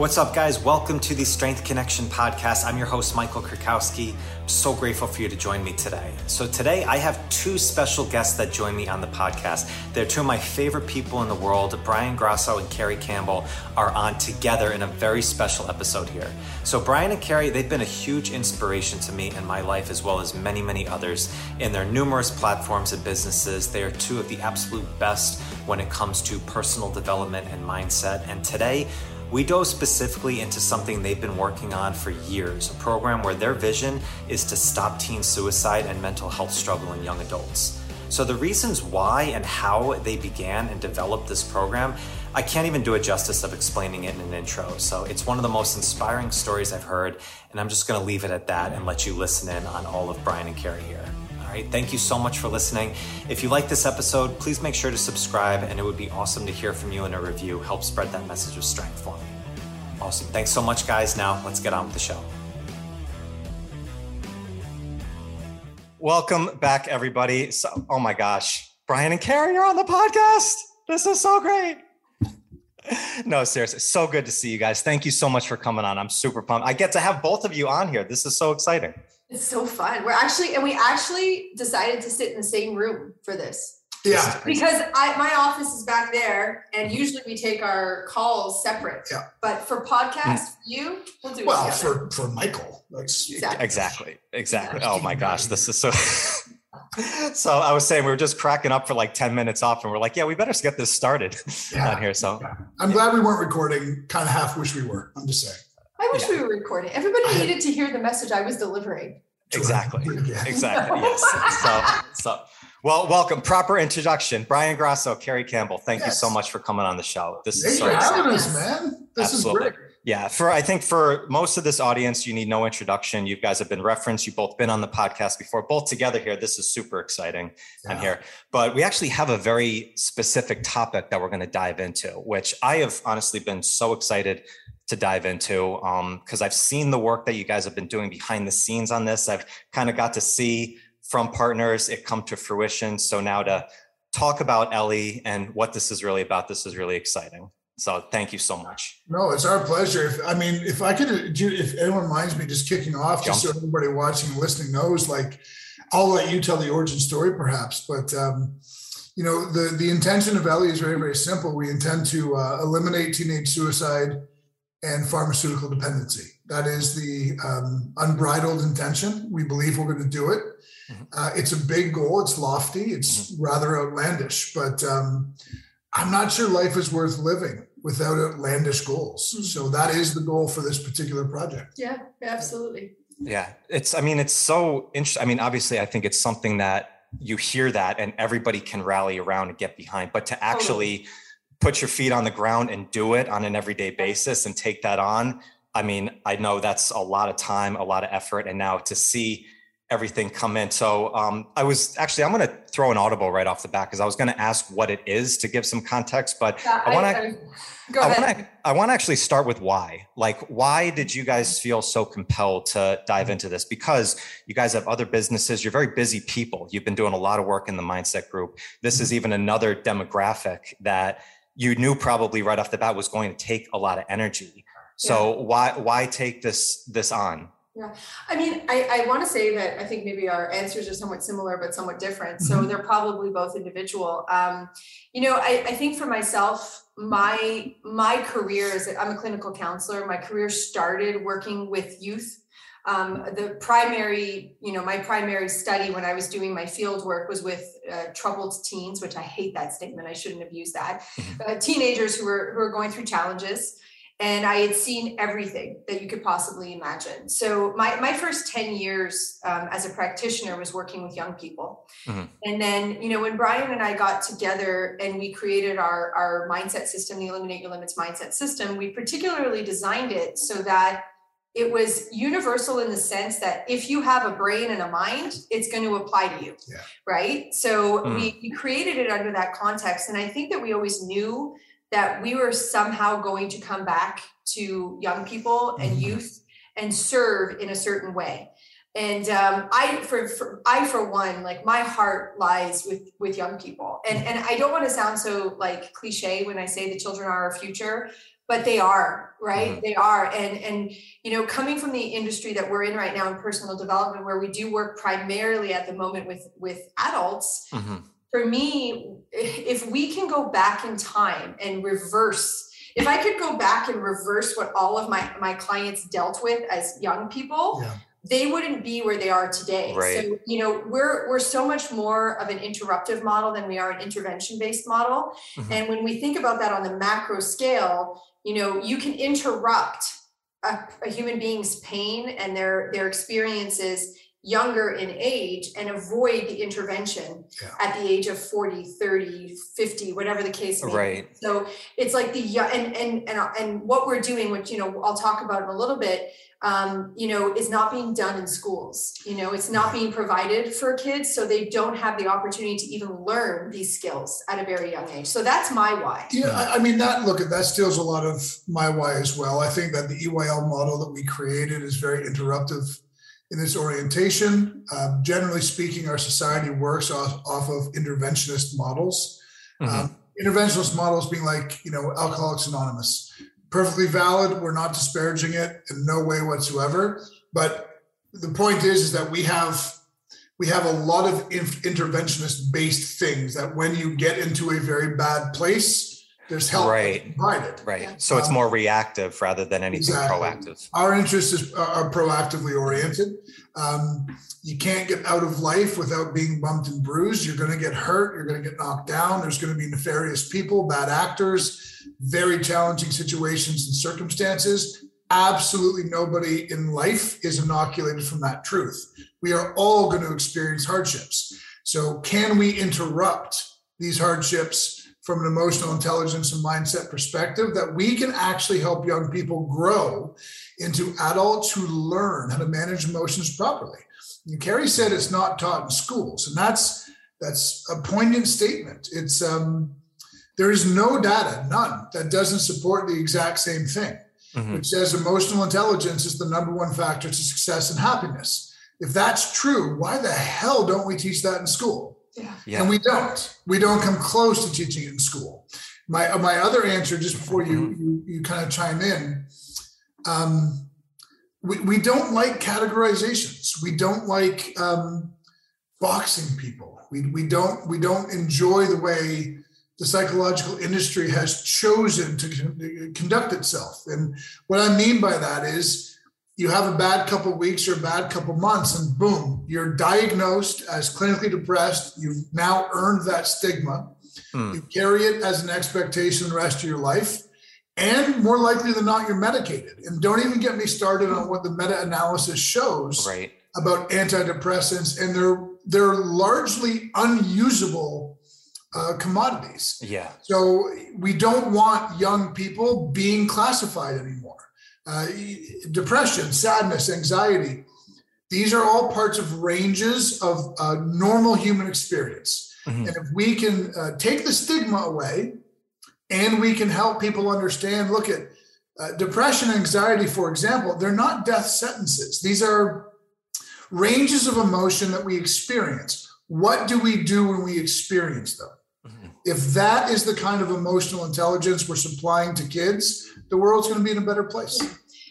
What's up, guys? Welcome to the Strength Connection podcast. I'm your host, Michael Krakowski. I'm so grateful for you to join me today. So, today I have two special guests that join me on the podcast. They're two of my favorite people in the world. Brian Grasso and Carrie Campbell are on together in a very special episode here. So, Brian and Carrie, they've been a huge inspiration to me in my life, as well as many, many others. In their numerous platforms and businesses, they are two of the absolute best when it comes to personal development and mindset. And today, we dove specifically into something they've been working on for years, a program where their vision is to stop teen suicide and mental health struggle in young adults. So, the reasons why and how they began and developed this program, I can't even do it justice of explaining it in an intro. So, it's one of the most inspiring stories I've heard, and I'm just gonna leave it at that and let you listen in on all of Brian and Carrie here. All right, thank you so much for listening. If you like this episode, please make sure to subscribe, and it would be awesome to hear from you in a review. Help spread that message of strength for me. Awesome. Thanks so much, guys. Now let's get on with the show. Welcome back, everybody. So, oh my gosh, Brian and Carrie are on the podcast. This is so great. No, seriously, so good to see you guys. Thank you so much for coming on. I'm super pumped. I get to have both of you on here. This is so exciting. It's so fun. We're actually, and we actually decided to sit in the same room for this. Yeah. Because I, my office is back there, and usually we take our calls separate. Yeah. But for podcast, you, we'll do Well, together. for for Michael, that's Exactly. Exactly. Exactly. Oh my gosh, this is so. so I was saying we were just cracking up for like 10 minutes off, and we're like, yeah, we better get this started Yeah. on here. So I'm glad we weren't recording. Kind of half wish we were. I'm just saying. I wish Yeah. we were recording. Everybody needed to hear the message I was delivering. exactly. Exactly. Yes. So so well, welcome. Proper introduction. Brian Grasso, Carrie Campbell. Thank you so much for coming on the show. This is so for exciting. having us, man. This Absolutely. is great. Yeah, for I think for most of this audience, you need no introduction. You guys have been referenced. You've both been on the podcast before, both together here. This is super exciting. I'm here. But we actually have a very specific topic that we're going to dive into, which I have honestly been so excited to dive into because I've seen the work that you guys have been doing behind the scenes on this. I've kind of got to see from partners it come to fruition. So now to talk about Ellie and what this is really about, this is really exciting. So thank you so much. No, it's our pleasure. If, I mean, if I could, do- if anyone minds me just kicking off, just so everybody watching and listening knows, like, I'll let you tell the origin story, perhaps. But um, you know, the the intention of Ellie is very, very simple. We intend to uh, eliminate teenage suicide and pharmaceutical dependency. That is the um, unbridled intention. We believe we're going to do it. Mhm. Uh, it's a big goal. It's lofty. It's rather outlandish, but um, I'm not sure life is worth living without outlandish goals. Mhm. So that is the goal for this particular project. Yeah, absolutely. Yeah, it's. I mean, it's so interesting. I mean, obviously, I think it's something that you hear that and everybody can rally around and get behind. But to actually put your feet on the ground and do it on an everyday basis and take that on, I mean, I know that's a lot of time, a lot of effort, and now to see everything come in. So um, I was actually, I'm going to throw an audible right off the bat because I was going to ask what it is to give some context, but Yeah, I wanna- go I ahead. I want to actually start with why. Like, why did you guys feel so compelled to dive into this? Because you guys have other businesses. You're very busy people. You've been doing a lot of work in the mindset group. This is even another demographic that you knew probably right off the bat was going to take a lot of energy. So why why take this this on? Yeah, I mean, I, I want to say that I think maybe our answers are somewhat similar, but somewhat different. So Mhm. they're probably both individual. Um, you know, I, I think for myself, my my career is that I'm a clinical counselor. My career started working with youth. Um, the primary, you know, my primary study when I was doing my field work was with uh, troubled teens, which I hate that statement. I shouldn't have used that. Mhm. Uh, teenagers who were who were going through challenges and I had seen everything that you could possibly imagine. So my my first ten years um, as a practitioner was working with young people, Mhm. and then you know when Brian and I got together and we created our our mindset system, the Eliminate Your Limits mindset system, we particularly designed it so that it was universal in the sense that if you have a brain and a mind, it's going to apply to you, Yeah. right? So Mm. we, we created it under that context, and I think that we always knew that we were somehow going to come back to young people and Mhm. youth and serve in a certain way and um, I for, for I for one like my heart lies with with young people and and I don't want to sound so like cliche when I say the children are our future but they are right mm-hmm. they are and and you know coming from the industry that we're in right now in personal development where we do work primarily at the moment with with adults mm-hmm. for me if we can go back in time and reverse if i could go back and reverse what all of my my clients dealt with as young people yeah they wouldn't be where they are today. Right. So, you know, we're we're so much more of an interruptive model than we are an intervention based model. Mm-hmm. And when we think about that on the macro scale, you know, you can interrupt a, a human being's pain and their their experiences younger in age and avoid the intervention yeah. at the age of 40 30 50 whatever the case may right. be so it's like the and and and and what we're doing which you know i'll talk about in a little bit um, you know, is not being done in schools. You know, it's not being provided for kids, so they don't have the opportunity to even learn these skills at a very young age. So that's my why. Yeah, I mean, that look at that steals a lot of my why as well. I think that the EYL model that we created is very interruptive in its orientation. Uh, generally speaking, our society works off, off of interventionist models. Mm-hmm. Um, interventionist models being like, you know, Alcoholics Anonymous perfectly valid. We're not disparaging it in no way whatsoever. But the point is, is that we have we have a lot of interventionist based things that when you get into a very bad place, there's help right. provided. Right. So it's um, more reactive rather than anything exactly. proactive. Our interests is, are proactively oriented. Um, you can't get out of life without being bumped and bruised. You're going to get hurt. You're going to get knocked down. There's going to be nefarious people, bad actors, very challenging situations and circumstances. Absolutely nobody in life is inoculated from that truth. We are all going to experience hardships. So, can we interrupt these hardships from an emotional intelligence and mindset perspective that we can actually help young people grow into adults who learn how to manage emotions properly? And Carrie said it's not taught in schools, and that's that's a poignant statement. It's um, there is no data, none, that doesn't support the exact same thing, mm-hmm. which says emotional intelligence is the number one factor to success and happiness. If that's true, why the hell don't we teach that in school? Yeah. yeah. And we don't. We don't come close to teaching it in school. My my other answer, just before you mm-hmm. you, you kind of chime in, um, we, we don't like categorizations. We don't like um, boxing people. We, we don't we don't enjoy the way the psychological industry has chosen to conduct itself. And what I mean by that is you have a bad couple weeks or a bad couple months and boom, you're diagnosed as clinically depressed. You've now earned that stigma. Hmm. You carry it as an expectation the rest of your life and more likely than not, you're medicated. And don't even get me started on what the meta-analysis shows right. about antidepressants, and they're they're largely unusable uh, commodities. Yeah. So we don't want young people being classified anymore. Uh, depression, sadness, anxiety. These are all parts of ranges of uh, normal human experience. Mm-hmm. And if we can uh, take the stigma away and we can help people understand look at uh, depression anxiety for example they're not death sentences these are ranges of emotion that we experience what do we do when we experience them mm-hmm. if that is the kind of emotional intelligence we're supplying to kids the world's going to be in a better place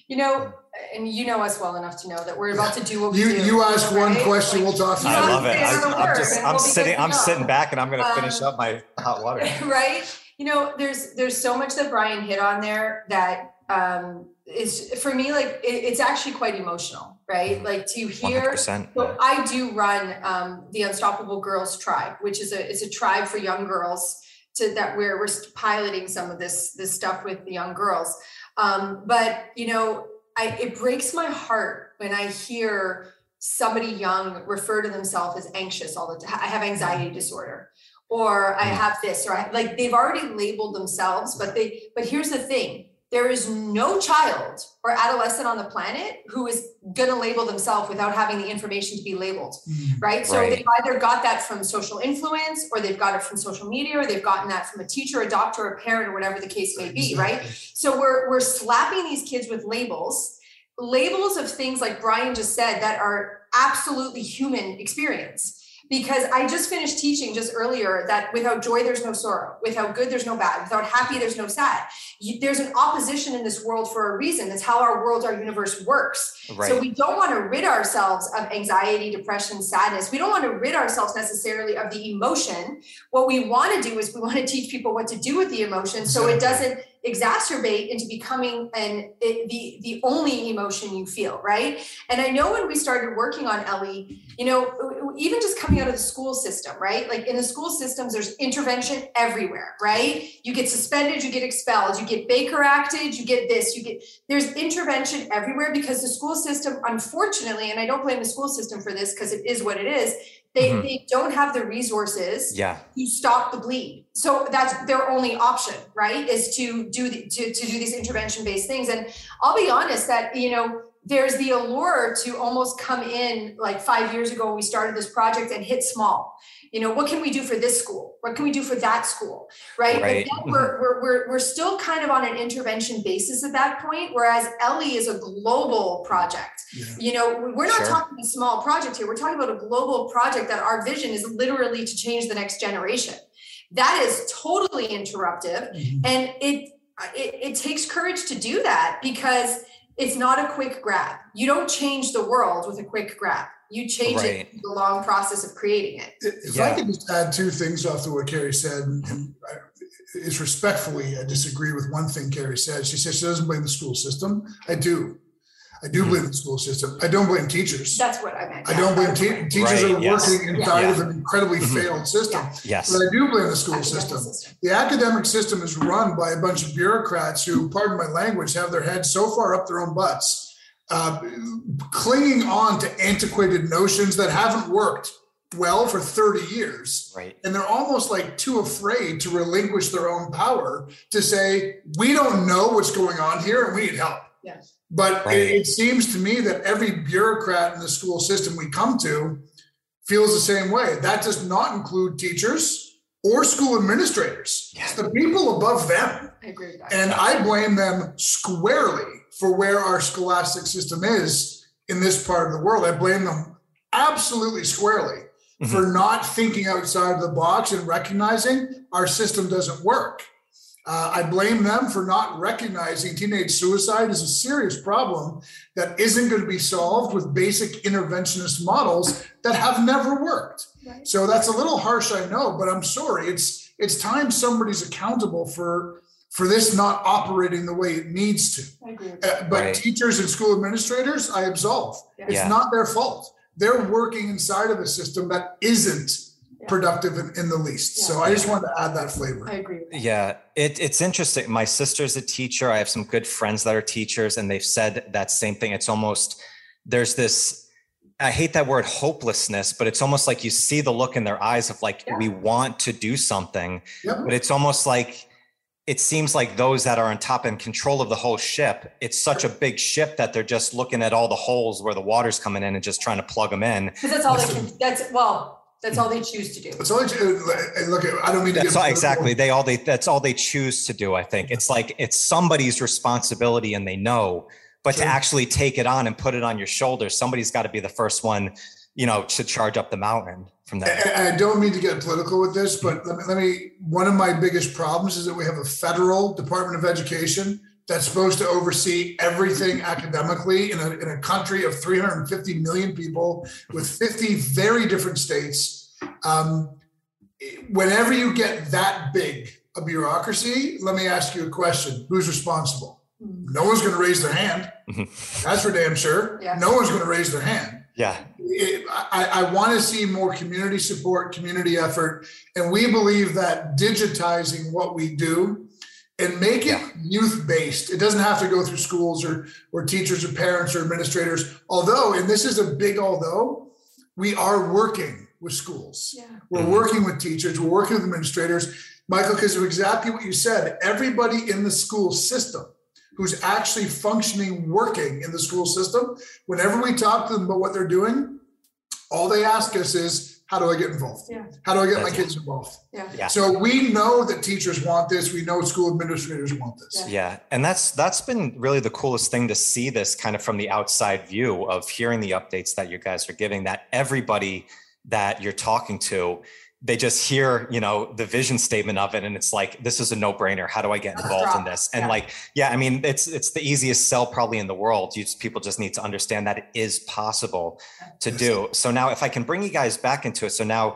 you know and you know us well enough to know that we're about to do what we you, do. You ask right? one question, like, we'll talk. I love it. I, am just, I'm we'll sitting, I'm sitting back, and I'm going to finish um, up my hot water. right you know there's there's so much that brian hit on there that um is for me like it, it's actually quite emotional right mm-hmm. like to hear 100%. so i do run um the unstoppable girls tribe which is a it's a tribe for young girls to that where we're piloting some of this this stuff with the young girls. Um but you know i it breaks my heart when i hear somebody young refer to themselves as anxious all the time i have anxiety disorder or I mm. have this, or I, like they've already labeled themselves, but they, but here's the thing there is no child or adolescent on the planet who is going to label themselves without having the information to be labeled mm, right? So right. they've either got that from social influence or they've got it from social media or they've gotten that from a teacher a doctor a parent or whatever the case may be right? So we're we're slapping these kids with labels labels of things like brian just said that are absolutely human experience because I just finished teaching just earlier that without joy, there's no sorrow. Without good, there's no bad. Without happy, there's no sad. You, there's an opposition in this world for a reason. That's how our world, our universe works. Right. So we don't want to rid ourselves of anxiety, depression, sadness. We don't want to rid ourselves necessarily of the emotion. What we want to do is we want to teach people what to do with the emotion so it doesn't exacerbate into becoming an it, the the only emotion you feel right? And i know when we started working on ellie you know even just coming out of the school system right? Like in the school systems there's intervention everywhere right? You get suspended you get expelled you get baker acted you get this you get there's intervention everywhere because the school system unfortunately and i don't blame the school system for this because it is what it is they, mm-hmm. they don't have the resources yeah. to stop the bleed. So that's their only option, right? Is to do the, to, to do these intervention based things. And I'll be honest that, you know, there's the allure to almost come in like five years ago, we started this project and hit small you know what can we do for this school what can we do for that school right, right. But we're, we're, we're, we're still kind of on an intervention basis at that point whereas ellie is a global project yeah. you know we're not sure. talking a small project here we're talking about a global project that our vision is literally to change the next generation that is totally interruptive mm-hmm. and it, it it takes courage to do that because it's not a quick grab you don't change the world with a quick grab you change right. it the long process of creating it. If yeah. I could just add two things off of what Carrie said, and is respectfully, I disagree with one thing Carrie said. She said she doesn't blame the school system. I do. I do blame the school system. I don't blame teachers. That's what I meant. I don't blame te- teachers right, are yes. working inside yeah. of an incredibly mm-hmm. failed system. Yeah. Yes. But I do blame the school system. system. The academic system is run by a bunch of bureaucrats who, pardon my language, have their heads so far up their own butts uh, clinging on to antiquated notions that haven't worked well for 30 years. Right. And they're almost like too afraid to relinquish their own power to say, we don't know what's going on here and we need help. Yes. But right. it, it seems to me that every bureaucrat in the school system we come to feels the same way. That does not include teachers or school administrators. Yeah. It's the people above them. I agree And I blame them squarely for where our scholastic system is in this part of the world. I blame them absolutely squarely mm-hmm. for not thinking outside the box and recognizing our system doesn't work. Uh, I blame them for not recognizing teenage suicide is a serious problem that isn't going to be solved with basic interventionist models that have never worked. Right. So that's a little harsh, I know, but I'm sorry. It's it's time somebody's accountable for for this not operating the way it needs to. Uh, but right. teachers and school administrators, I absolve. Yeah. It's yeah. not their fault. They're working inside of a system that isn't yeah. Productive in, in, the least. So I just wanted to add that flavor. I agree. Yeah, it, it's interesting. My sister's a teacher. I have some good friends that are teachers, and they've said that same thing. It's almost there's this I hate that word hopelessness, but it's almost like you see the look in their eyes of like, yeah. we want to do something, yep. but it's almost like it seems like those that are on top and control of the whole ship, it's such a big ship that they're just looking at all the holes where the water's coming in and just trying to plug them in. Because that's all they can. That's well, that's all they choose to do. That's all they choose. Look, I don't mean to. That's all, exactly. They all they. That's all they choose to do. I think it's like it's somebody's responsibility, and they know. But sure. to actually take it on and put it on your shoulders, somebody's got to be the first one you know, to charge up the mountain from that. And I don't mean to get political with this, but let me, let me, one of my biggest problems is that we have a federal Department of Education that's supposed to oversee everything academically in a, in a country of 350 million people with 50 very different states. Um, whenever you get that big a bureaucracy, let me ask you a question who's responsible? Hmm. No one's going to raise their hand. That's for damn sure. Yeah. No one's going to raise their hand. Yeah. It, I, I want to see more community support, community effort. And we believe that digitizing what we do and make it yeah. youth based. It doesn't have to go through schools or, or teachers or parents or administrators. Although, and this is a big although, we are working with schools. Yeah. We're mm-hmm. working with teachers, we're working with administrators. Michael, because of exactly what you said, everybody in the school system who's actually functioning, working in the school system, whenever we talk to them about what they're doing, all they ask us is, how do I get involved? Yeah. How do I get That's my kids involved? Yeah. yeah. So we know that teachers want this. We know school administrators want this. Yeah. yeah. And that's that's been really the coolest thing to see this kind of from the outside view of hearing the updates that you guys are giving that everybody that you're talking to they just hear you know the vision statement of it and it's like this is a no-brainer. How do i get involved in this? And yeah. like yeah i mean it's it's the easiest sell probably in the world. You just, people just need to understand that it is possible to do. So now if i can bring you guys back into it so now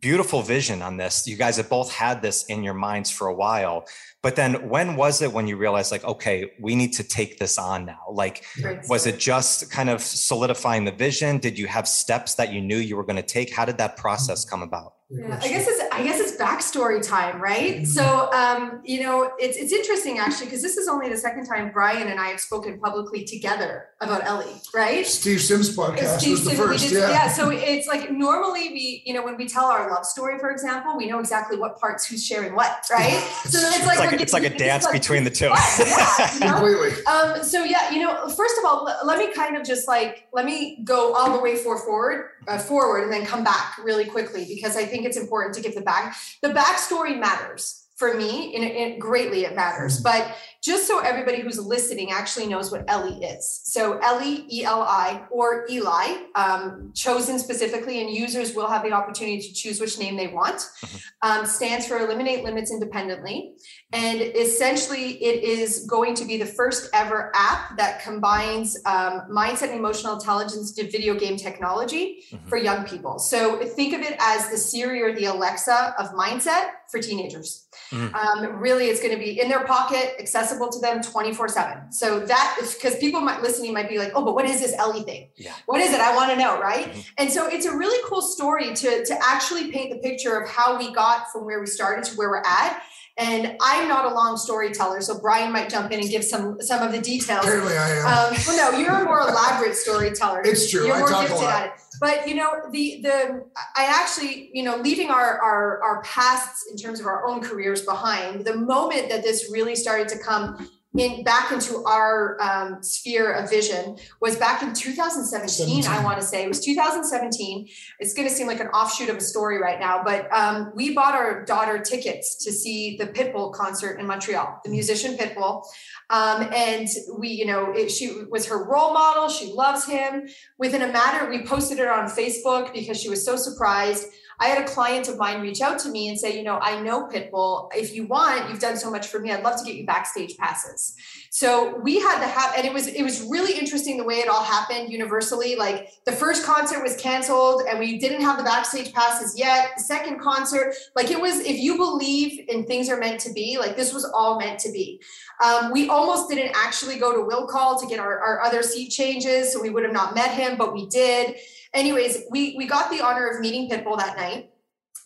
beautiful vision on this. You guys have both had this in your minds for a while but then when was it when you realized like okay we need to take this on now? Like was it just kind of solidifying the vision? Did you have steps that you knew you were going to take? How did that process come about yeah, I guess it's I guess it's backstory time, right? Mm-hmm. So um, you know, it's it's interesting actually because this is only the second time Brian and I have spoken publicly together about Ellie, right? Steve Sims podcast Steve was the Sims, first, did, yeah. Yeah, so it's like normally we, you know, when we tell our love story, for example, we know exactly what parts who's sharing what, right? So it's like it's like, it's like a dance like, between the two. yeah, you know? Completely. Um, so yeah, you know, first of all, let me kind of just like let me go all the way for forward, uh, forward, and then come back really quickly because I think it's important to give the back. The backstory matters for me, and it, greatly it matters. Mm-hmm. But just so everybody who's listening actually knows what Ellie is. So Ellie, E-L-I, or Eli, um, chosen specifically, and users will have the opportunity to choose which name they want, mm-hmm. um, stands for Eliminate Limits Independently. And essentially, it is going to be the first ever app that combines um, mindset and emotional intelligence to video game technology mm-hmm. for young people. So think of it as the Siri or the Alexa of mindset for teenagers. Mm-hmm. Um, really, it's going to be in their pocket, accessible to them 24 7. So that is because people might listening might be like, oh, but what is this Ellie thing? Yeah. What is it? I want to know, right? Mm-hmm. And so it's a really cool story to, to actually paint the picture of how we got from where we started to where we're at and I'm not a long storyteller, so Brian might jump in and give some some of the details. Apparently, I am. Um, well, no, you're a more elaborate storyteller. It's true. You're I more gifted at it. But you know, the the I actually, you know, leaving our our our pasts in terms of our own careers behind, the moment that this really started to come in back into our um, sphere of vision was back in 2017 17. i want to say. It was 2017 it's going to seem like an offshoot of a story right now but um, we bought our daughter tickets to see the pitbull concert in montreal the musician pitbull um, and we you know it, she was her role model. She loves him. Within a matter we posted it on facebook because she was so surprised I had a client of mine reach out to me and say, you know, I know Pitbull. If you want, you've done so much for me. I'd love to get you backstage passes. So we had to have, and it was it was really interesting the way it all happened universally. Like the first concert was canceled, and we didn't have the backstage passes yet. The second concert, like it was, if you believe in things are meant to be, like this was all meant to be. Um, we almost didn't actually go to will call to get our, our other seat changes, so we would have not met him, but we did anyways, we we got the honor of meeting Pitbull that night.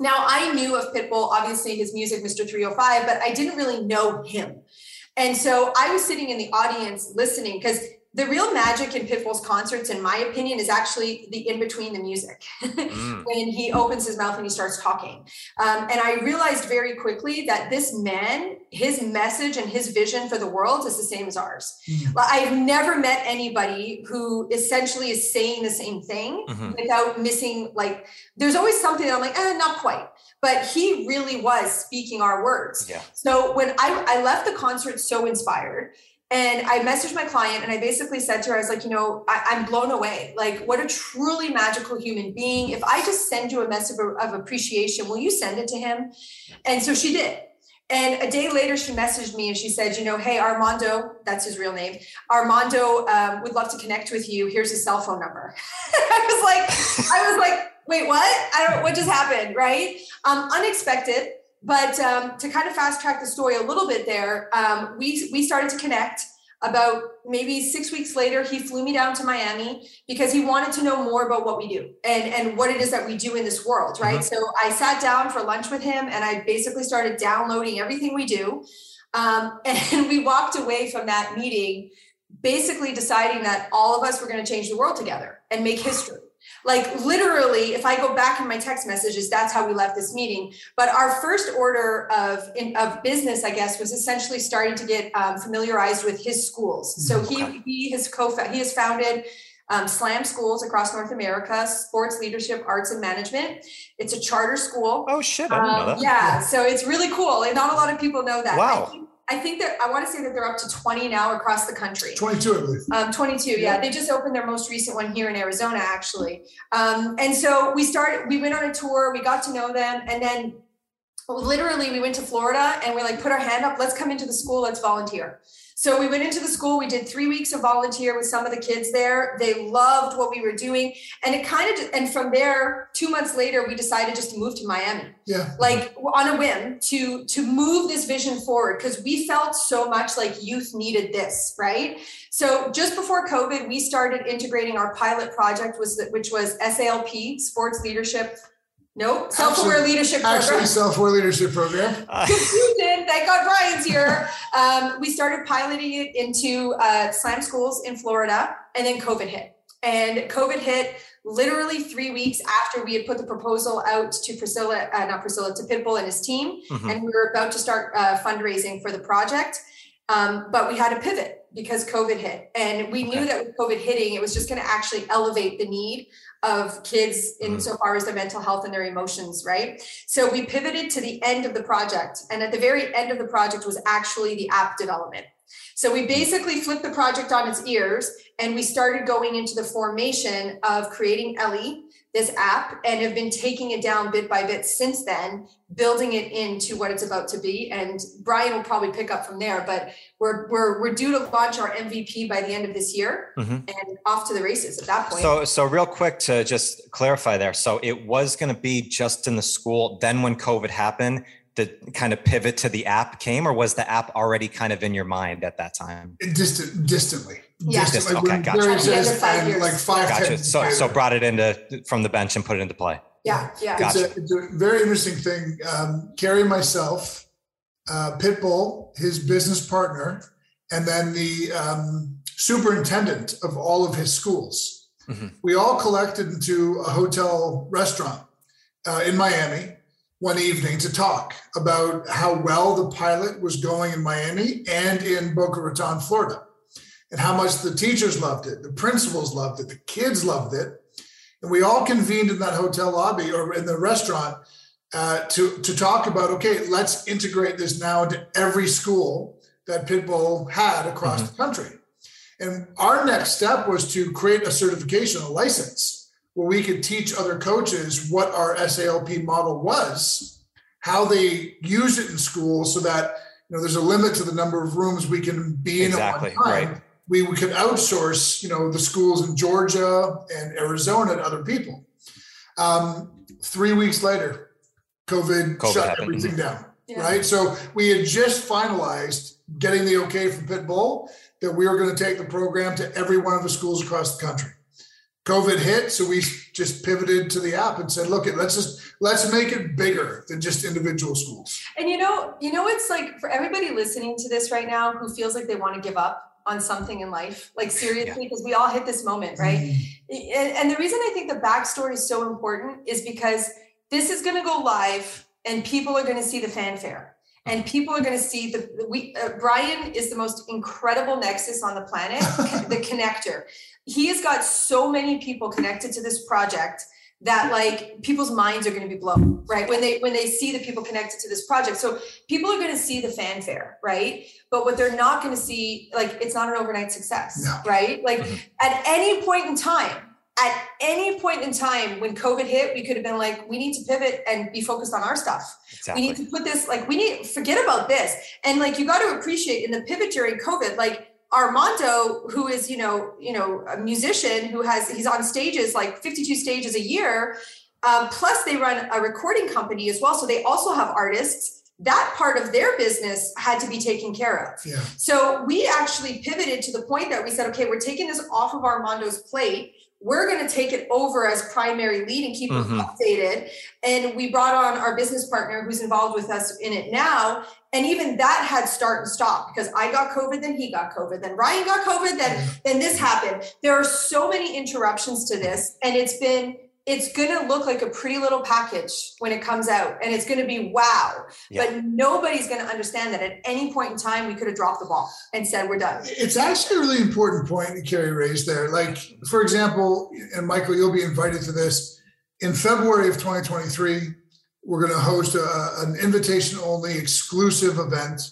Now I knew of Pitbull, obviously his music, Mr. 305, but I didn't really know him. And so I was sitting in the audience listening because the real magic in Pitbull's concerts, in my opinion, is actually the in between the music mm. when he opens his mouth and he starts talking. Um, and I realized very quickly that this man, his message and his vision for the world is the same as ours. Mm. I've never met anybody who essentially is saying the same thing mm-hmm. without missing, like, there's always something that I'm like, eh, not quite. But he really was speaking our words. Yeah. So when I, I left the concert so inspired, and I messaged my client and I basically said to her, I was like, you know, I, am blown away. Like, what a truly magical human being. If I just send you a message of, of appreciation, will you send it to him? And so she did. And a day later, she messaged me and she said, you know, hey, Armando, that's his real name. Armando um, would love to connect with you. Here's his cell phone number. I was like, I was like, wait, what? I don't, what just happened? Right. Um, unexpected but um, to kind of fast track the story a little bit there, um, we we started to connect. About maybe six weeks later, he flew me down to Miami because he wanted to know more about what we do and and what it is that we do in this world, right? Mm-hmm. So I sat down for lunch with him, and I basically started downloading everything we do. Um, and we walked away from that meeting basically deciding that all of us were going to change the world together and make history like literally, if I go back in my text messages, that's how we left this meeting. But our first order of in, of business, I guess, was essentially starting to get um, familiarized with his schools. So he he has co he has founded um, SLAM schools across North America, sports leadership, arts, and management. It's a charter school. Oh shit! I didn't know um, that. Yeah, so it's really cool, and not a lot of people know that. Wow I think that I want to say that they're up to 20 now across the country. 22, I believe. Um, 22, yeah. Yeah. They just opened their most recent one here in Arizona, actually. Um, and so we started, we went on a tour, we got to know them, and then literally we went to Florida and we like put our hand up, let's come into the school, let's volunteer. So we went into the school, we did three weeks of volunteer with some of the kids there. They loved what we were doing. And it kind of, and from there, two months later, we decided just to move to Miami Yeah. like on a whim to to move this vision forward because we felt so much like youth needed this right so just before covid we started integrating our pilot project was that which was salp sports leadership no self-aware leadership program Actually, self-aware leadership program. confusion. Thank God Brian's here. Um, we started piloting it into uh, slam schools in Florida, and then COVID hit. And COVID hit literally three weeks after we had put the proposal out to Priscilla, uh, not Priscilla, to Pitbull and his team, Mhm. and we were about to start uh, fundraising for the project. Um, but we had to pivot because COVID hit, and we knew Okay. that with COVID hitting, it was just going to actually elevate the need of kids insofar mm-hmm. as their mental health and their emotions, right? So we pivoted to the end of the project. And at the very end of the project was actually the app development. So we mm-hmm. basically flipped the project on its ears and we started going into the formation of creating Ellie, this app, and have been taking it down bit by bit since then, building it into what it's about to be. And Brian will probably pick up from there, but we're we're we're due to launch our MVP by the end of this year Mhm. and off to the races at that point. So, so real quick to just clarify there. So it was going to be just in the school. Then when COVID happened, the kind of pivot to the app came, or was the app already kind of in your mind at that time? Distant, distantly. Yeah. Distantly. Okay, When gotcha. Barry At the end says, five and like five, Gotcha. So, so brought it into from the bench and put it into play. yeah, yeah. Gotcha. It's, a, it's a very interesting thing. Um, Carrie, myself, uh, Pitbull, his business partner, and then the um, superintendent of all of his schools. Mhm. We all collected into a hotel restaurant uh, in Miami one evening to talk about how well the pilot was going in Miami and in Boca Raton, Florida, and how much the teachers loved it, the principals loved it, the kids loved it. And we all convened in that hotel lobby or in the restaurant uh, to to talk about okay, let's integrate this now into every school that Pitbull had across the country. And our next step was to create a certification, a license, where we could teach other coaches what our SALP model was, how they use it in school, so that you know there's a limit to the number of rooms we can be in Exactly, at one time. right. We, we could outsource, you know, the schools in Georgia and Arizona to other people. Um, three weeks later, COVID, COVID shut happened, everything down Yeah. right? So we had just finalized getting the okay from Pitbull that we were going to take the program to every one of the schools across the country. COVID hit, so we just pivoted to the app and said, "Look, it let's just let's make it bigger than just individual schools." And you know, you know, it's like for everybody listening to this right now who feels like they want to give up on something in life, like seriously, because we all hit this moment, right? Mm-hmm. And, and the reason I think the backstory is so important is because this is going to go live, and people are going to see the fanfare, and people are going to see the the- we. Uh, Brian is the most incredible nexus on the planet, the connector. He has got so many people connected to this project that like people's minds are going to be blown right when they when they see the people connected to this project so people are going to see the fanfare right but what they're not going to see like it's not an overnight success No. right like Mhm. at any point in time at any point in time when covid hit we could have been like we need to pivot and be focused on our stuff Exactly. we need to put this like we need forget about this and like you got to appreciate in the pivot during covid like armando who is you know you know a musician who has he's on stages like 52 stages a year um, plus they run a recording company as well so they also have artists that part of their business had to be taken care of Yeah, so we actually pivoted to the point that we said, okay, we're taking this off of Armando's plate. We're going to take it over as primary lead and keep Mhm. it updated. And we brought on our business partner who's involved with us in it now. And even that had start and stop because I got COVID, then he got COVID, then Ryan got COVID, then then this happened. There are so many interruptions to this, and it's been it's going to look like a pretty little package when it comes out, and it's going to be wow. Yeah. But nobody's going to understand that at any point in time we could have dropped the ball and said we're done. it's actually a really important point that Carrie raised there. Like, for example, and Michael, you'll be invited to this in February of 2023. We're going to host a, an invitation-only exclusive event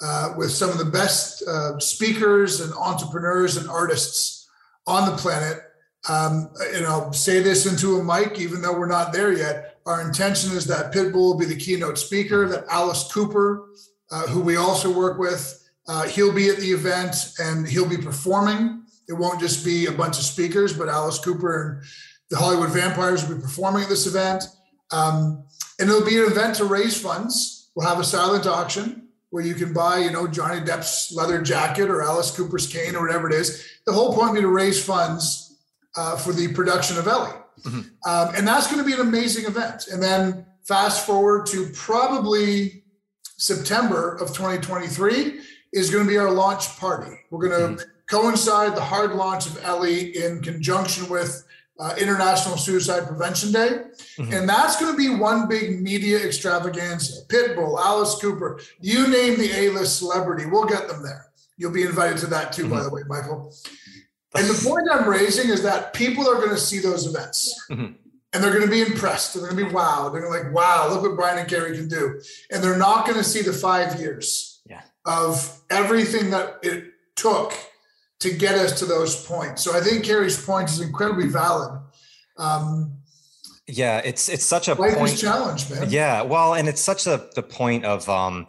uh, with some of the best uh, speakers and entrepreneurs and artists on the planet. Um, and I'll say this into a mic, even though we're not there yet. Our intention is that Pitbull will be the keynote speaker, that Alice Cooper, uh, who we also work with, uh, he'll be at the event and he'll be performing. It won't just be a bunch of speakers, but Alice Cooper and the Hollywood Vampires will be performing at this event. Um, and it'll be an event to raise funds. We'll have a silent auction where you can buy, you know, Johnny Depp's leather jacket or Alice Cooper's cane or whatever it is. The whole point will be to raise funds uh, for the production of Ellie. Mm-hmm. Um, and that's going to be an amazing event. And then fast forward to probably September of 2023 is going to be our launch party. We're going to mm-hmm. coincide the hard launch of Ellie in conjunction with uh, International Suicide Prevention Day. Mm-hmm. And that's going to be one big media extravaganza. Pitbull, Alice Cooper, you name the A list celebrity, we'll get them there. You'll be invited to that too, mm-hmm. by the way, Michael. And the point I'm raising is that people are going to see those events. Mm-hmm. And they're going to be impressed. They're going to be wow. They're going to like, wow, look what Brian and Carrie can do. And they're not going to see the five years yeah. of everything that it took to get us to those points. So I think Carrie's point is incredibly valid. Um, yeah, it's it's such a life point. challenge, man. Yeah, well, and it's such a the point of um,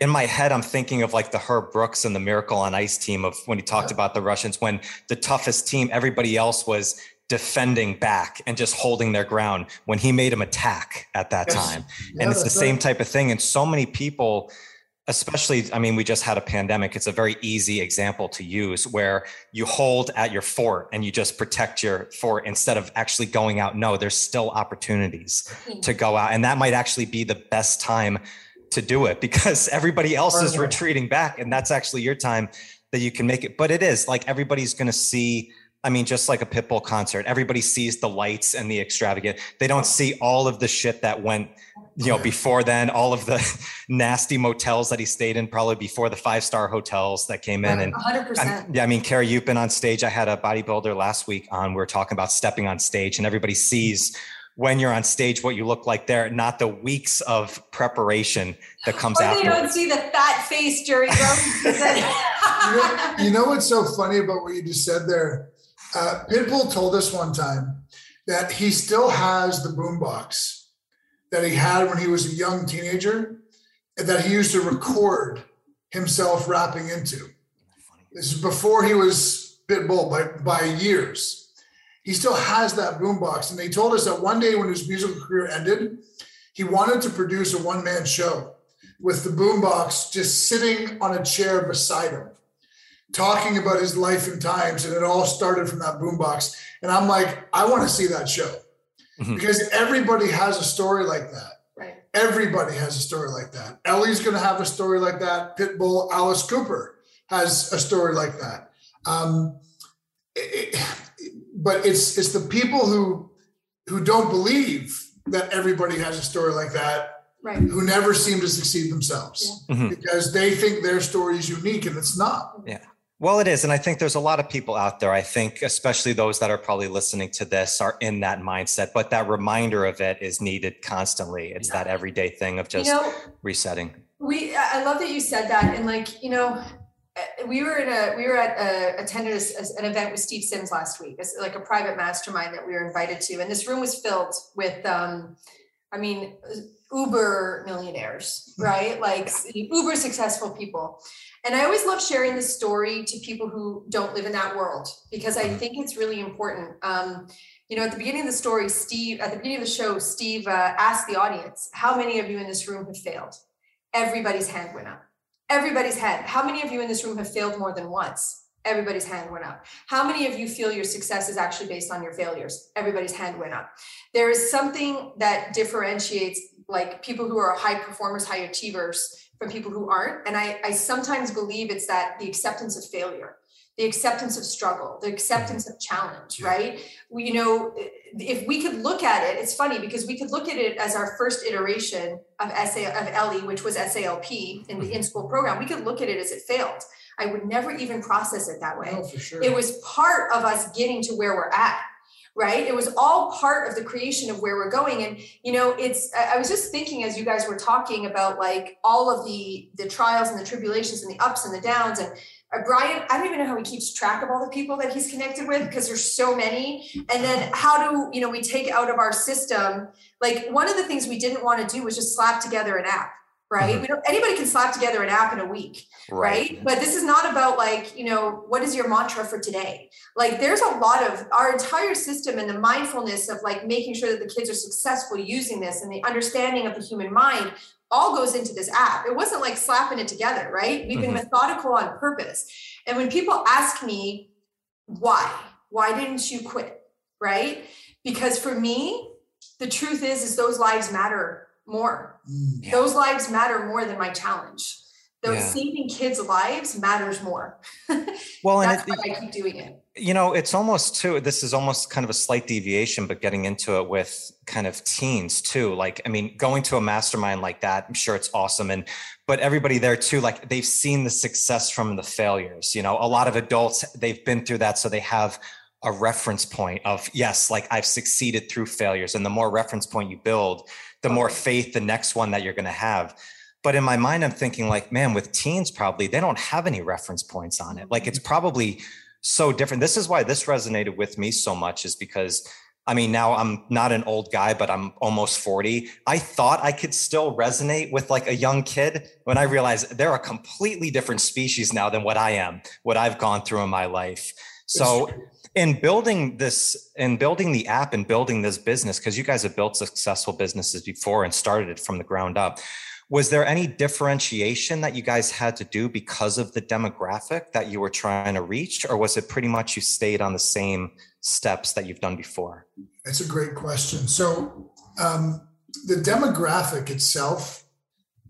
in my head, I'm thinking of like the Herb Brooks and the Miracle on Ice team of when he talked yeah. about the Russians when the toughest team, everybody else was defending back and just holding their ground when he made them attack at that yes. time. Yeah, and it's the right. same type of thing. And so many people especially i mean we just had a pandemic. It's a very easy example to use where you hold at your fort and you just protect your fort instead of actually going out. No there's still opportunities hmm. to go out and that might actually be the best time to do it because everybody else is retreating back and that's actually your time that you can make it. But it is like everybody's going to see I mean, just like a Pitbull concert, everybody sees the lights and the extravagant. They don't see all of the shit that went you know, before then, all of the nasty motels that he stayed in, probably before the five star hotels that came in. And 100%. I, yeah, I mean, Carrie, you've been on stage. I had a bodybuilder last week on. We are talking about stepping on stage, and everybody sees when you're on stage what you look like there, not the weeks of preparation that comes after. They don't see the fat face Jerry you, know, you know what's so funny about what you just said there? Uh, Pitbull told us one time that he still has the boombox that he had when he was a young teenager and that he used to record himself rapping into. This is before he was Pitbull by, by years. He still has that boombox. And they told us that one day when his musical career ended, he wanted to produce a one man show with the boombox just sitting on a chair beside him, talking about his life and times. And it all started from that boombox. And I'm like, I want to see that show mm-hmm. because everybody has a story like that. Right. Everybody has a story like that. Ellie's going to have a story like that. Pitbull, Alice Cooper has a story like that. Um, it, but it's it's the people who who don't believe that everybody has a story like that right. who never seem to succeed themselves yeah. mm-hmm. because they think their story is unique and it's not. Yeah. Well, it is. And I think there's a lot of people out there. I think, especially those that are probably listening to this, are in that mindset. But that reminder of it is needed constantly. It's yeah. that everyday thing of just you know, resetting. We, I love that you said that. And like, you know, eh, we were in a, we were at a, attended a, an event with Steve Sims last week. It's like a private mastermind that we were invited to. And this room was filled with, um, I mean, uber millionaires, hmm. right? Like uber successful people. And I always love sharing this story to people who don't live in that world because I mm-hmm. think it's really important. Um, you know, at the beginning of the story, Steve, at the beginning of the show, Steve uh, asked the audience, How many of you in this room have failed? Everybody's hand went up. Everybody's hand. How many of you in this room have failed more than once? Everybody's hand went up. How many of you feel your success is actually based on your failures? Everybody's hand went up. There is something that differentiates like people who are high performers, high achievers from people who aren't. And I, I sometimes believe it's that the acceptance of failure, the acceptance of struggle, the acceptance of challenge, right? We, you know, if we could look at it, it's funny because we could look at it as our first iteration of SA of Ellie, which was SALP in the mm-hmm. in-school program. We could look at it as it failed. I would never even process it that way. Oh, sure. It was part of us getting to where we're at right it was all part of the creation of where we're going and you know it's i was just thinking as you guys were talking about like all of the the trials and the tribulations and the ups and the downs and uh, Brian, I don't even know how he keeps track of all the people that he's connected with because there's so many. And then how do you know we take out of our system? Like one of the things we didn't want to do was just slap together an app right? Mm-hmm. We don't, anybody can slap together an app in a week, right. right? But this is not about like, you know, what is your mantra for today? Like, there's a lot of our entire system and the mindfulness of like making sure that the kids are successful using this and the understanding of the human mind all goes into this app. It wasn't like slapping it together, right? We've been mm-hmm. methodical on purpose. And when people ask me, why? Why didn't you quit? Right? Because for me, the truth is, is those lives matter more. Mm, yeah. Those lives matter more than my challenge. Those yeah. saving kids' lives matters more. well, and it, I keep doing it. You know, it's almost too. This is almost kind of a slight deviation, but getting into it with kind of teens too. Like, I mean, going to a mastermind like that, I'm sure it's awesome, and but everybody there too, like they've seen the success from the failures. You know, a lot of adults they've been through that, so they have a reference point of yes like i've succeeded through failures and the more reference point you build the more faith the next one that you're going to have but in my mind i'm thinking like man with teens probably they don't have any reference points on it like it's mm-hmm. probably so different this is why this resonated with me so much is because I mean, now I'm not an old guy, but I'm almost 40. I thought I could still resonate with like a young kid when I realized they're a completely different species now than what I am, what I've gone through in my life. So in building this in building the app and building this business because you guys have built successful businesses before and started it from the ground up was there any differentiation that you guys had to do because of the demographic that you were trying to reach? Or was it pretty much you stayed on the same steps that you've done before? That's a great question. So um, the demographic itself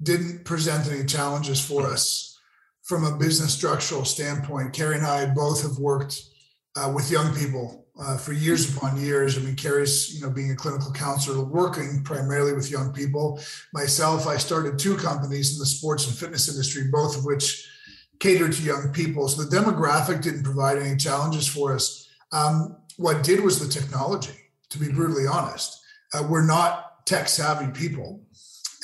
didn't present any challenges for us from a business structural standpoint. Carrie and i both have worked uh, with young people uh, for years upon years. I mean, Carrie's, you know, being a clinical counselor, working primarily with young people. Myself, I started two companies in the sports and fitness industry, both of which catered to young people. So the demographic didn't provide any challenges for us. Um, what did was the technology, to be brutally honest. Uh, we're not tech savvy people,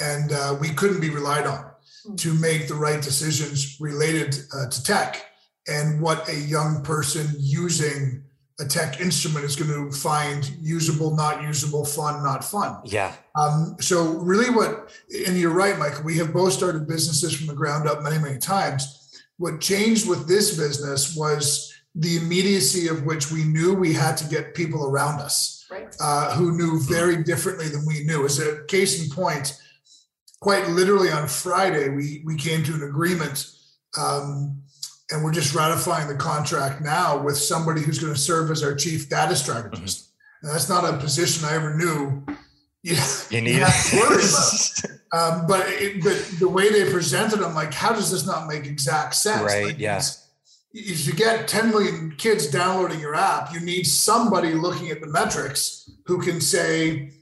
and uh, we couldn't be relied on to make the right decisions related uh, to tech and what a young person using a tech instrument is going to find usable, not usable, fun, not fun. Yeah. Um, so really what, and you're right, Michael, we have both started businesses from the ground up many, many times. What changed with this business was the immediacy of which we knew we had to get people around us right. uh, who knew very differently than we knew. As a case in point, quite literally on Friday, we, we came to an agreement um, and we're just ratifying the contract now with somebody who's going to serve as our chief data strategist. Mm-hmm. And that's not a position I ever knew you, you need to worry about. Um, but it, but the way they presented, I'm like, how does this not make exact sense? Right. Like, yeah. If you get 10 million kids downloading your app, you need somebody looking at the metrics who can say,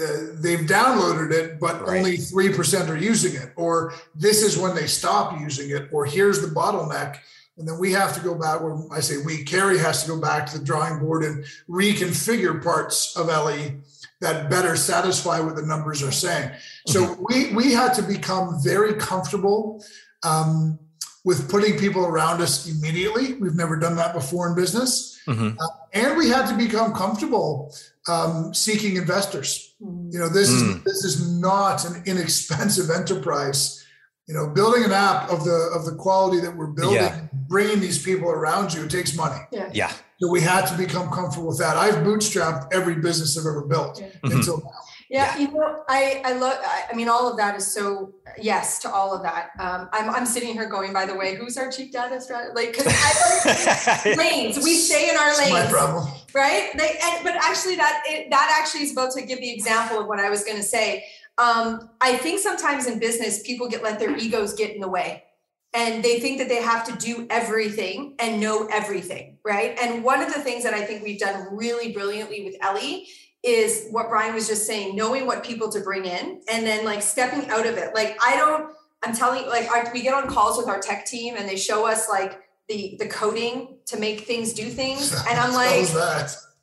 uh, they've downloaded it, but right. only 3% are using it, or this is when they stop using it, or here's the bottleneck. And then we have to go back When I say we, Carrie has to go back to the drawing board and reconfigure parts of Ellie that better satisfy what the numbers are saying. So mm-hmm. we we had to become very comfortable um, with putting people around us immediately. We've never done that before in business, mm-hmm. uh, and we had to become comfortable um, seeking investors. You know, this mm. is this is not an inexpensive enterprise. You know, building an app of the of the quality that we're building, yeah. bringing these people around you, it takes money. Yeah. yeah. So we had to become comfortable with that. I've bootstrapped every business I've ever built yeah. Mm-hmm. now. Yeah, you know, I I love. I mean, all of that is so yes to all of that. Um, I'm I'm sitting here going. By the way, who's our chief data strategist? Like, because I lanes. We stay in our lanes. my problem. Right. They, and, but actually, that it, that actually is about to give the example of what I was going to say. Um, I think sometimes in business, people get let their egos get in the way and they think that they have to do everything and know everything, right? And one of the things that I think we've done really brilliantly with Ellie is what Brian was just saying, knowing what people to bring in and then like stepping out of it. Like I don't, I'm telling you, like our, we get on calls with our tech team and they show us like the the coding to make things do things. And I'm like,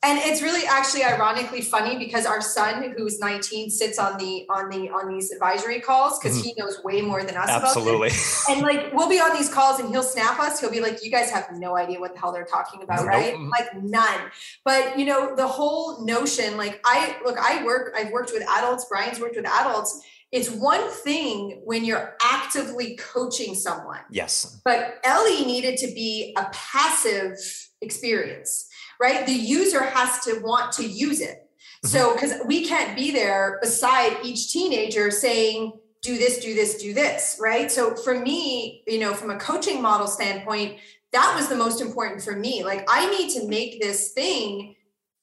and it's really actually ironically funny because our son who's 19 sits on the on the on these advisory calls because mm-hmm. he knows way more than us about it. absolutely. And like we'll be on these calls and he'll snap us. He'll be like you guys have no idea what the hell they're talking about right? Like none. But you know the whole notion like i look i work i've worked with adults brian's worked with adults. It's one thing when you're actively coaching someone. Yes. But ellie needed to be a passive experience right? The user has to want to use it. Mm-hmm. So, because we can't be there beside each teenager saying, do this, do this, do this, right? So, for me, you know, from a coaching model standpoint, that was the most important for me. Like, I need to make this thing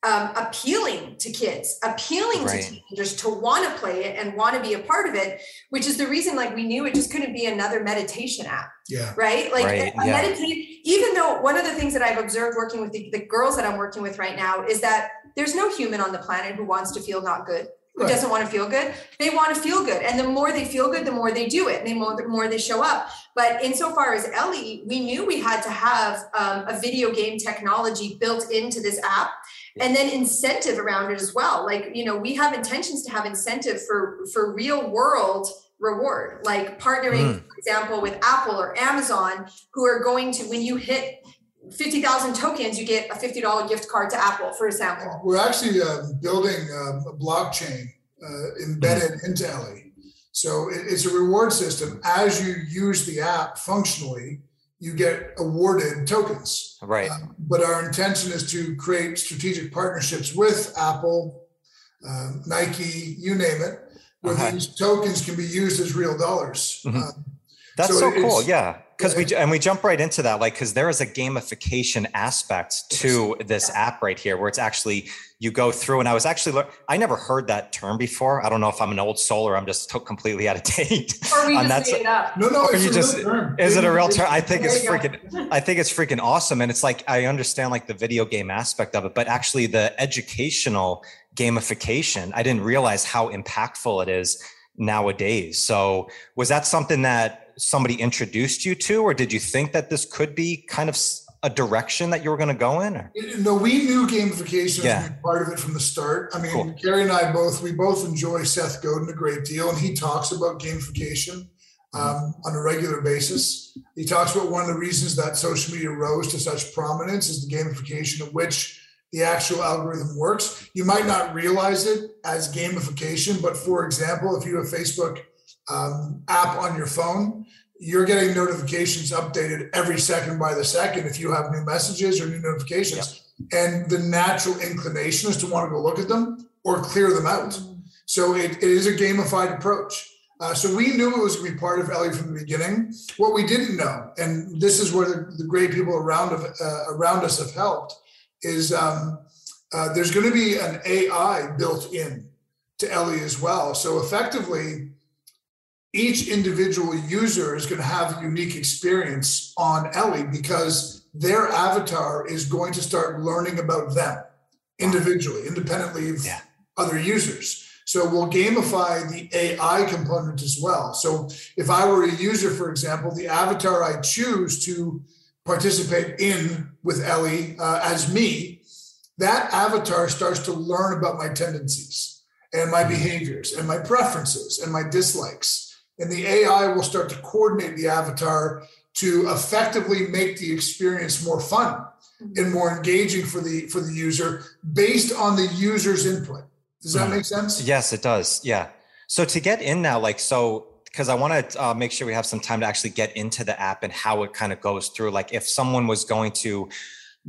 um, appealing to kids, appealing right. to teenagers to want to play it and want to be a part of it, which is the reason like we knew it just couldn't be another meditation app. Yeah. Right. Like right. Yeah. meditate, even though one of the things that I've observed working with the, the, girls that I'm working with right now is that there's no human on the planet who wants to feel not good. Who right. doesn't want to feel good? They want to feel good. And the more they feel good, the more they do it. And the more, the more they show up. But insofar as Ellie, we knew we had to have um, a video game technology built into this app and then incentive around it as well like you know we have intentions to have incentive for for real world reward like partnering mm. for example with apple or amazon who are going to when you hit 50,000 tokens, you get a $50 gift card to Apple for example. We're actually uh, building um, a blockchain uh, embedded mm. into Ellie. So it's a reward system. As you use the app functionally, you get awarded tokens. Right. Uh, but our intention is to create strategic partnerships with Apple, uh, Nike, you name it, where okay. these tokens can be used as real dollars. Mm-hmm. Um, That's so, so cool. Yeah. Because we and we jump right into that like because there is a gamification aspect to this app right here where it's actually you go through and i was actually i never heard that term before. I don't know if i'm an old soul or i'm just completely out of date or we just made it up. no no it's you just is it a real term? I think it's freaking i think it's freaking awesome and it's like i understand like the video game aspect of it but actually the educational gamification i didn't realize how impactful it is nowadays. So was that something that somebody introduced you to, or did you think that this could be kind of a direction that you were going to go in? Or? No, we knew gamification yeah. was part of it from the start. I mean, cool. Carrie and I both we both enjoy Seth Godin a great deal, and he talks about gamification mm-hmm. um, on a regular basis. He talks about one of the reasons that social media rose to such prominence is the gamification of which the actual algorithm works. You might not realize it as gamification, but for example, if you have Facebook um, app on your phone, you're getting notifications updated every second by the second if you have new messages or new notifications. Yep. And the natural inclination is to want to go look at them or clear them out. Mm-hmm. So it, it is a gamified approach. Uh, so we knew it was going to be part of Ellie from the beginning. What we didn't know, and this is where the, the great people around of, uh, around us have helped, is um, uh, there's going to be an AI built in to Ellie as well. So effectively, each individual user is going to have a unique experience on Ellie because their avatar is going to start learning about them individually, independently of yeah. other users. So we'll gamify the AI component as well. So if I were a user, for example, the avatar I choose to participate in with Ellie uh, as me, that avatar starts to learn about my tendencies and my mm-hmm. behaviors and my preferences and my dislikes and the AI will start to coordinate the avatar to effectively make the experience more fun mm-hmm. and more engaging for the for the user based on the user's input. Does that mm. make sense? Yes, it does. Yeah. So to get in now, like so, because I want to uh, make sure we have some time to actually get into the app and how it kind of goes through. Like if someone was going to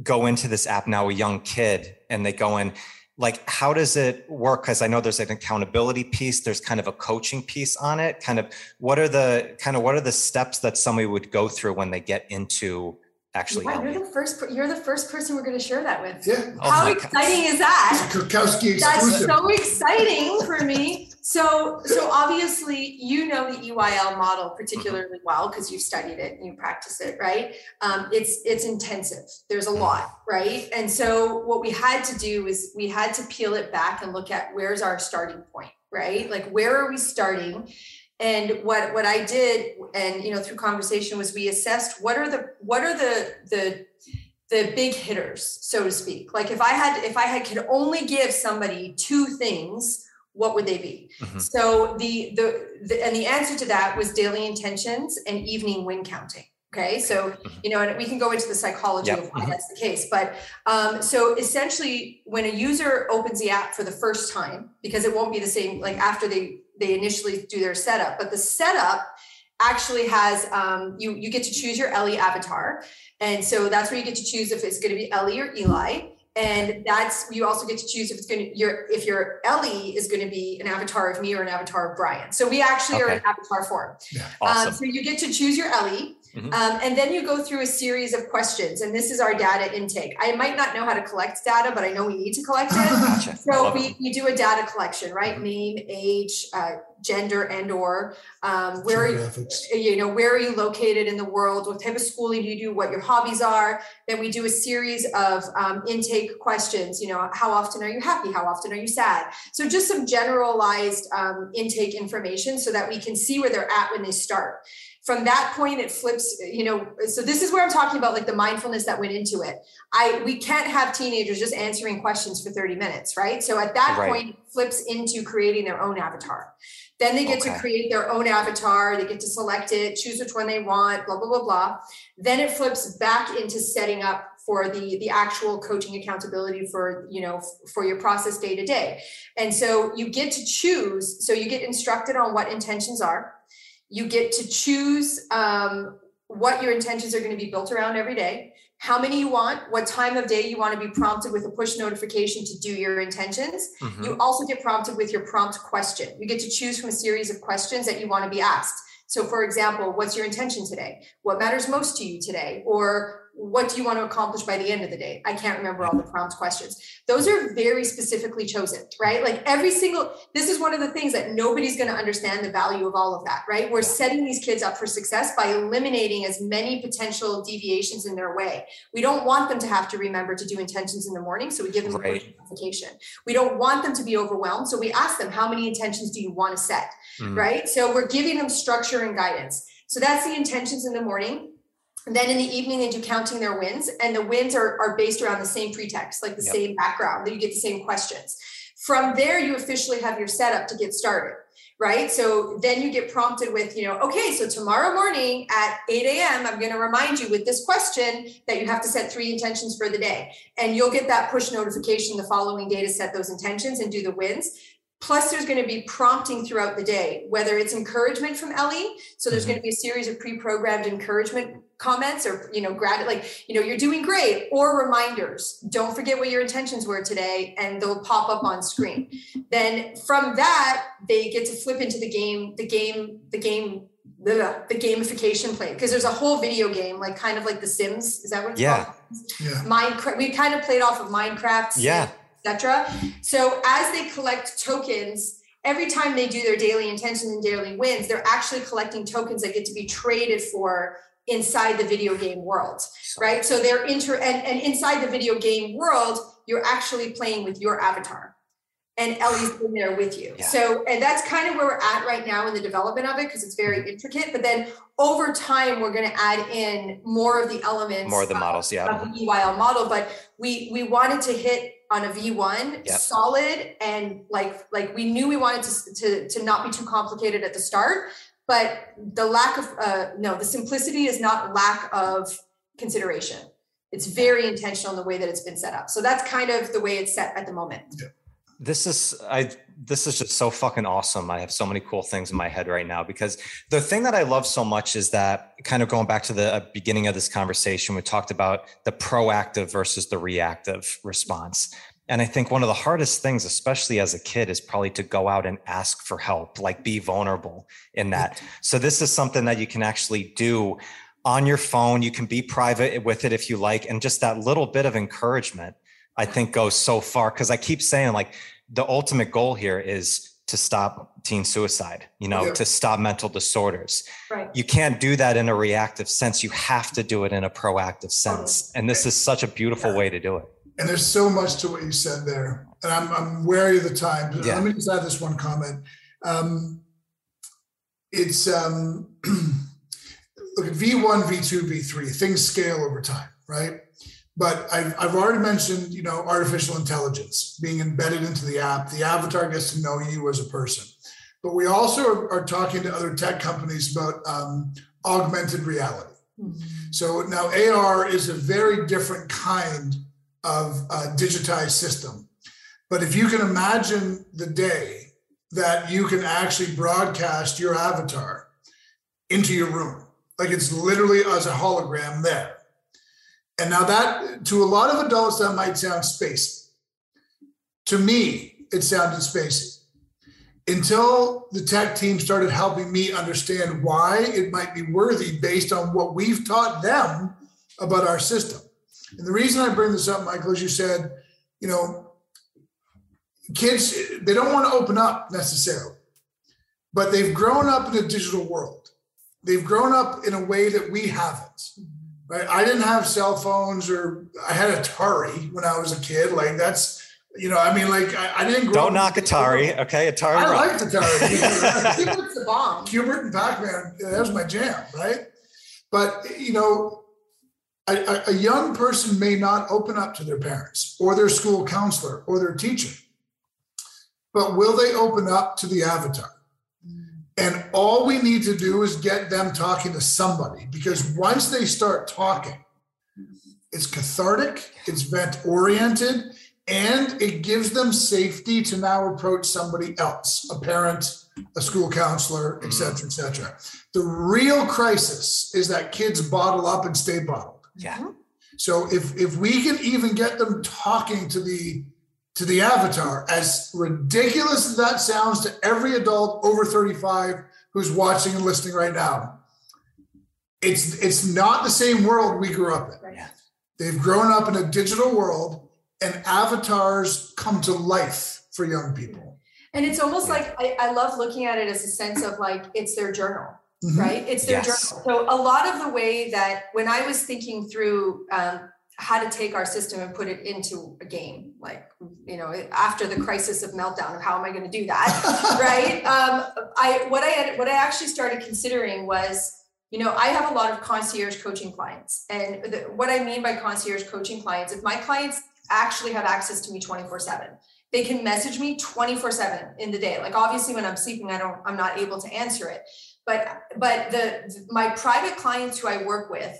go into this app now, a young kid, and they go in like how does it work? Because i know there's an accountability piece there's kind of a coaching piece on it. Kind of what are the kind of what are the steps that somebody would go through when they get into actually yeah, you're the first you're the first person we're going to share that with yeah oh how exciting God. is that Kurkowski that's so exciting for me so, so obviously, you know the EYL model particularly well because you've studied it and you practice it, right? Um, it's it's intensive. There's a lot, right? And so, what we had to do is we had to peel it back and look at where's our starting point, right? Like where are we starting? And what what I did, and you know, through conversation, was we assessed what are the what are the the the big hitters, so to speak. Like if I had if I had could only give somebody two things, what would they be? Mm-hmm. So the, the the and the answer to that was daily intentions and evening win counting. Okay, so mm-hmm. you know, and we can go into the psychology yep. of why mm-hmm. that's the case. But um, so essentially, when a user opens the app for the first time, because it won't be the same like after they they initially do their setup, but the setup actually has um, you you get to choose your Ellie avatar, and so that's where you get to choose if it's going to be Ellie or Eli. And that's you also get to choose if it's going to your if your Ellie is going to be an avatar of me or an avatar of Brian. So we actually okay. are in avatar form. Yeah. Um, awesome. Um, so you get to choose your Ellie, Mm-hmm. Um, and then you go through a series of questions, and this is our data intake. I might not know how to collect data, but I know we need to collect it. gotcha. So we, we do a data collection, right? Mm-hmm. Name, age, uh, gender, and or um, where are you, you know where are you located in the world? What type of schooling do you do? What your hobbies are? Then we do a series of um, intake questions. You know, how often are you happy? How often are you sad? So just some generalized um, intake information so that we can see where they're at when they start from that point it flips you know so this is where i'm talking about like the mindfulness that went into it. I we can't have teenagers just answering questions for 30 minutes right? So at that right. point it flips into creating their own avatar. Then they get okay. to create their own avatar they get to select it choose which one they want blah blah blah blah. Then it flips back into setting up for the the actual coaching accountability for you know for your process day to day. And so you get to choose so you get instructed on what intentions are you get to choose um, what your intentions are going to be built around every day, how many you want, what time of day you want to be prompted with a push notification to do your intentions. Mm-hmm. You also get prompted with your prompt question. You get to choose from a series of questions that you want to be asked. So, for example, what's your intention today? What matters most to you today? Or what do you want to accomplish by the end of the day? I can't remember all the prompt questions. Those are very specifically chosen, right? Like every single, this is one of the things that nobody's going to understand the value of all of that, right? We're setting these kids up for success by eliminating as many potential deviations in their way. We don't want them to have to remember to do intentions in the morning, so we give them right. a notification. We don't want them to be overwhelmed, so we ask them, how many intentions do you want to set, mm. right? So we're giving them structure and guidance. So that's the intentions in the morning and then in the evening, they do counting their wins, and the wins are, are based around the same pretext, like the yep. same background, that you get the same questions. From there, you officially have your setup to get started, right? So then you get prompted with, you know, okay, so tomorrow morning at 8 a.m., I'm going to remind you with this question that you have to set three intentions for the day. And you'll get that push notification the following day to set those intentions and do the wins. Plus, there's going to be prompting throughout the day, whether it's encouragement from Ellie. So there's mm-hmm. going to be a series of pre-programmed encouragement comments or, you know, grad like, you know, you're doing great or reminders. Don't forget what your intentions were today and they'll pop up on screen. then from that, they get to flip into the game, the game, the game the, the gamification play because there's a whole video game like kind of like the sims is that what it's yeah. called yeah minecraft we kind of played off of minecraft yeah etc. So as they collect tokens, every time they do their daily intentions and daily wins, they're actually collecting tokens that get to be traded for inside the video game world, right? So they're inter and, and inside the video game world, you're actually playing with your avatar. And Ellie's in there with you. Yeah. So, and that's kind of where we're at right now in the development of it because it's very mm-hmm. intricate. But then over time, we're going to add in more of the elements, more of the models, yeah, of the EYL model. But we we wanted to hit on a V1 yep. solid and like like we knew we wanted to, to to not be too complicated at the start but the lack of uh no the simplicity is not lack of consideration. It's very intentional in the way that it's been set up. So that's kind of the way it's set at the moment. This is i this is just so fucking awesome. I have so many cool things in my head right now because the thing that i love so much is that kind of going back to the uh, beginning of this conversation we talked about the proactive versus the reactive response and i think one of the hardest things especially as a kid is probably to go out and ask for help like be vulnerable in that so this is something that you can actually do on your phone you can be private with it if you like and just that little bit of encouragement I think goes so far because I keep saying like the ultimate goal here is to stop teen suicide, you know, yeah. to stop mental disorders. Right. You can't do that in a reactive sense. You have to do it in a proactive sense. And this is such a beautiful yeah. way to do it. And there's so much to what you said there. And I'm, I'm wary of the time. Yeah. Let me just add this one comment. Um, it's um, look at V1, V2, V3, things scale over time, right? but I've, I've already mentioned, you know, artificial intelligence being embedded into the app. The avatar gets to know you as a person. But we also are, are talking to other tech companies about um, augmented reality. Mm-hmm. So now AR is a very different kind of uh, digitized system. But if you can imagine the day that you can actually broadcast your avatar into your room, like it's literally as a hologram there and now that to a lot of adults that might sound spacey. To me, it sounded spacey. Until the tech team started helping me understand why it might be worthy based on what we've taught them about our system. And the reason I bring this up, Michael, is you said, you know, kids, they don't want to open up necessarily, but they've grown up in a digital world. They've grown up in a way that we haven't right? I didn't have cell phones or I had Atari when I was a kid. Like that's, you know, I mean, like I, I didn't grow. Don't knock Atari, okay? Atari. I liked Atari. Q*bert's the bomb. Q*bert and Pac-Man, that was my jam, right? But you know, a, a young person may not open up to their parents or their school counselor or their teacher, but will they open up to the avatar? Mm. And all we need to do is get them talking to somebody because once they start talking, it's cathartic, it's vent oriented, and it gives them safety to now approach somebody else, a parent, a school counselor, et cetera, et cetera. The real crisis is that kids bottle up and stay bottled. Yeah. Mm-hmm. So if if we can even get them talking to the to the avatar, as ridiculous as that sounds to every adult over 35 who's watching and listening right now, it's it's not the same world we grew up in. Right. They've grown up in a digital world, and avatars come to life for young people. And it's almost like I, I love looking at it as a sense of like it's their journal. Mm-hmm. Right. It's their yes. journal. So a lot of the way that when I was thinking through um, how to take our system and put it into a game like you know after the crisis of meltdown of how am i going to do that right um, i what i had what i actually started considering was you know i have a lot of concierge coaching clients and the, what i mean by concierge coaching clients if my clients actually have access to me 24 7 they can message me 24 7 in the day like obviously when i'm sleeping i don't i'm not able to answer it but but the my private clients who i work with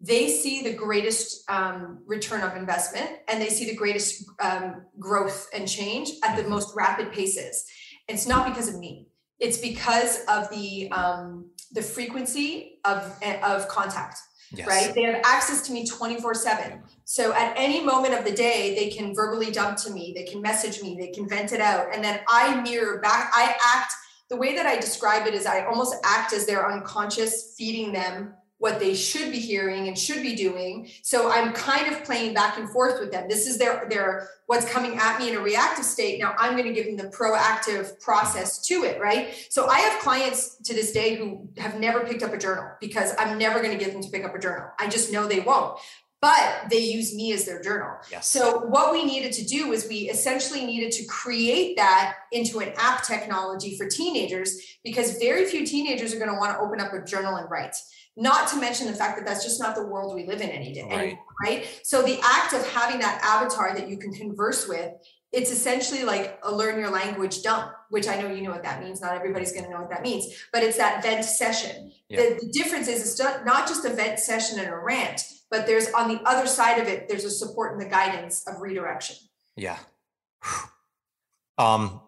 they see the greatest um, return of investment and they see the greatest um, growth and change at the mm-hmm. most rapid paces. It's not because of me. It's because of the um, the frequency of of contact. Yes. Right? They have access to me 24 7. So at any moment of the day, they can verbally dump to me, they can message me, they can vent it out. And then I mirror back, I act the way that I describe it is I almost act as their unconscious, feeding them what they should be hearing and should be doing. So I'm kind of playing back and forth with them. This is their their what's coming at me in a reactive state. Now I'm going to give them the proactive process to it, right? So I have clients to this day who have never picked up a journal because I'm never going to get them to pick up a journal. I just know they won't. But they use me as their journal. Yes. So what we needed to do was we essentially needed to create that into an app technology for teenagers because very few teenagers are going to want to open up a journal and write. Not to mention the fact that that's just not the world we live in any day, right. Anymore, right? So the act of having that avatar that you can converse with, it's essentially like a learn your language dump, which I know you know what that means. Not everybody's going to know what that means, but it's that vent session. Yeah. The, the difference is it's not just a vent session and a rant, but there's on the other side of it, there's a support and the guidance of redirection. Yeah. Um,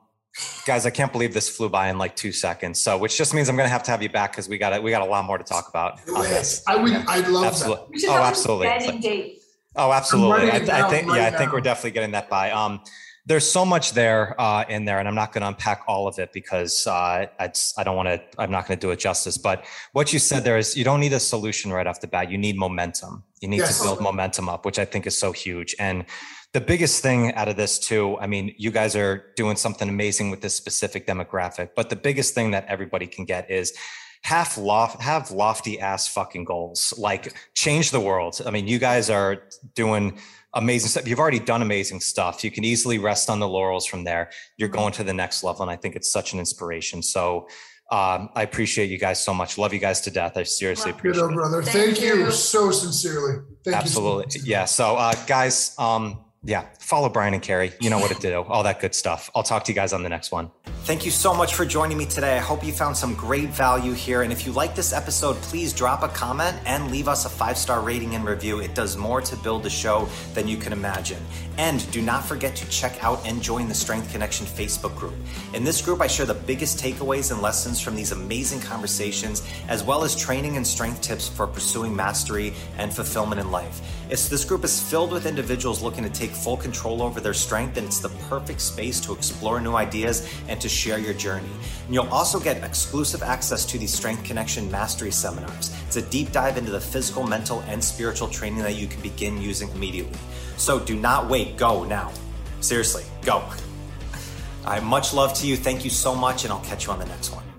guys i can't believe this flew by in like two seconds. So which just means i'm gonna have to have you back because we got it we got a lot more to talk about. Yes i would i'd love absolutely. that oh absolutely. oh absolutely. I, I, think right yeah now. i think we're definitely getting that by. Um there's so much there uh, in there, and I'm not going to unpack all of it because uh, I don't want to. I'm not going to do it justice. But what you said there is you don't need a solution right off the bat. You need momentum. You need yes. to build momentum up, which I think is so huge. And the biggest thing out of this too i mean you guys are doing something amazing with this specific demographic but the biggest thing that everybody can get is have loft have lofty ass fucking goals like change the world i mean you guys are doing amazing stuff you've already done amazing stuff you can easily rest on the laurels from there you're going to the next level and i think it's such an inspiration so Um, I appreciate you guys so much. Love you guys to death. I seriously appreciate it. brother. Thank, Thank you. you. so sincerely. Thank you. Absolutely. So yeah. So, uh, guys, um, yeah, follow Brian and Carrie. You know what to do, all that good stuff. I'll talk to you guys on the next one. Thank you so much for joining me today. I hope you found some great value here. And if you like this episode, please drop a comment and leave us a five star rating and review. It does more to build the show than you can imagine. And do not forget to check out and join the Strength Connection Facebook group. In this group, I share the biggest takeaways and lessons from these amazing conversations, as well as training and strength tips for pursuing mastery and fulfillment in life. It's, this group is filled with individuals looking to take full control over their strength, and it's the perfect space to explore new ideas and to share your journey. And you'll also get exclusive access to the Strength Connection Mastery seminars. It's a deep dive into the physical, mental, and spiritual training that you can begin using immediately. So do not wait, go now. Seriously, go. Right, much love to you. Thank you so much, and I'll catch you on the next one.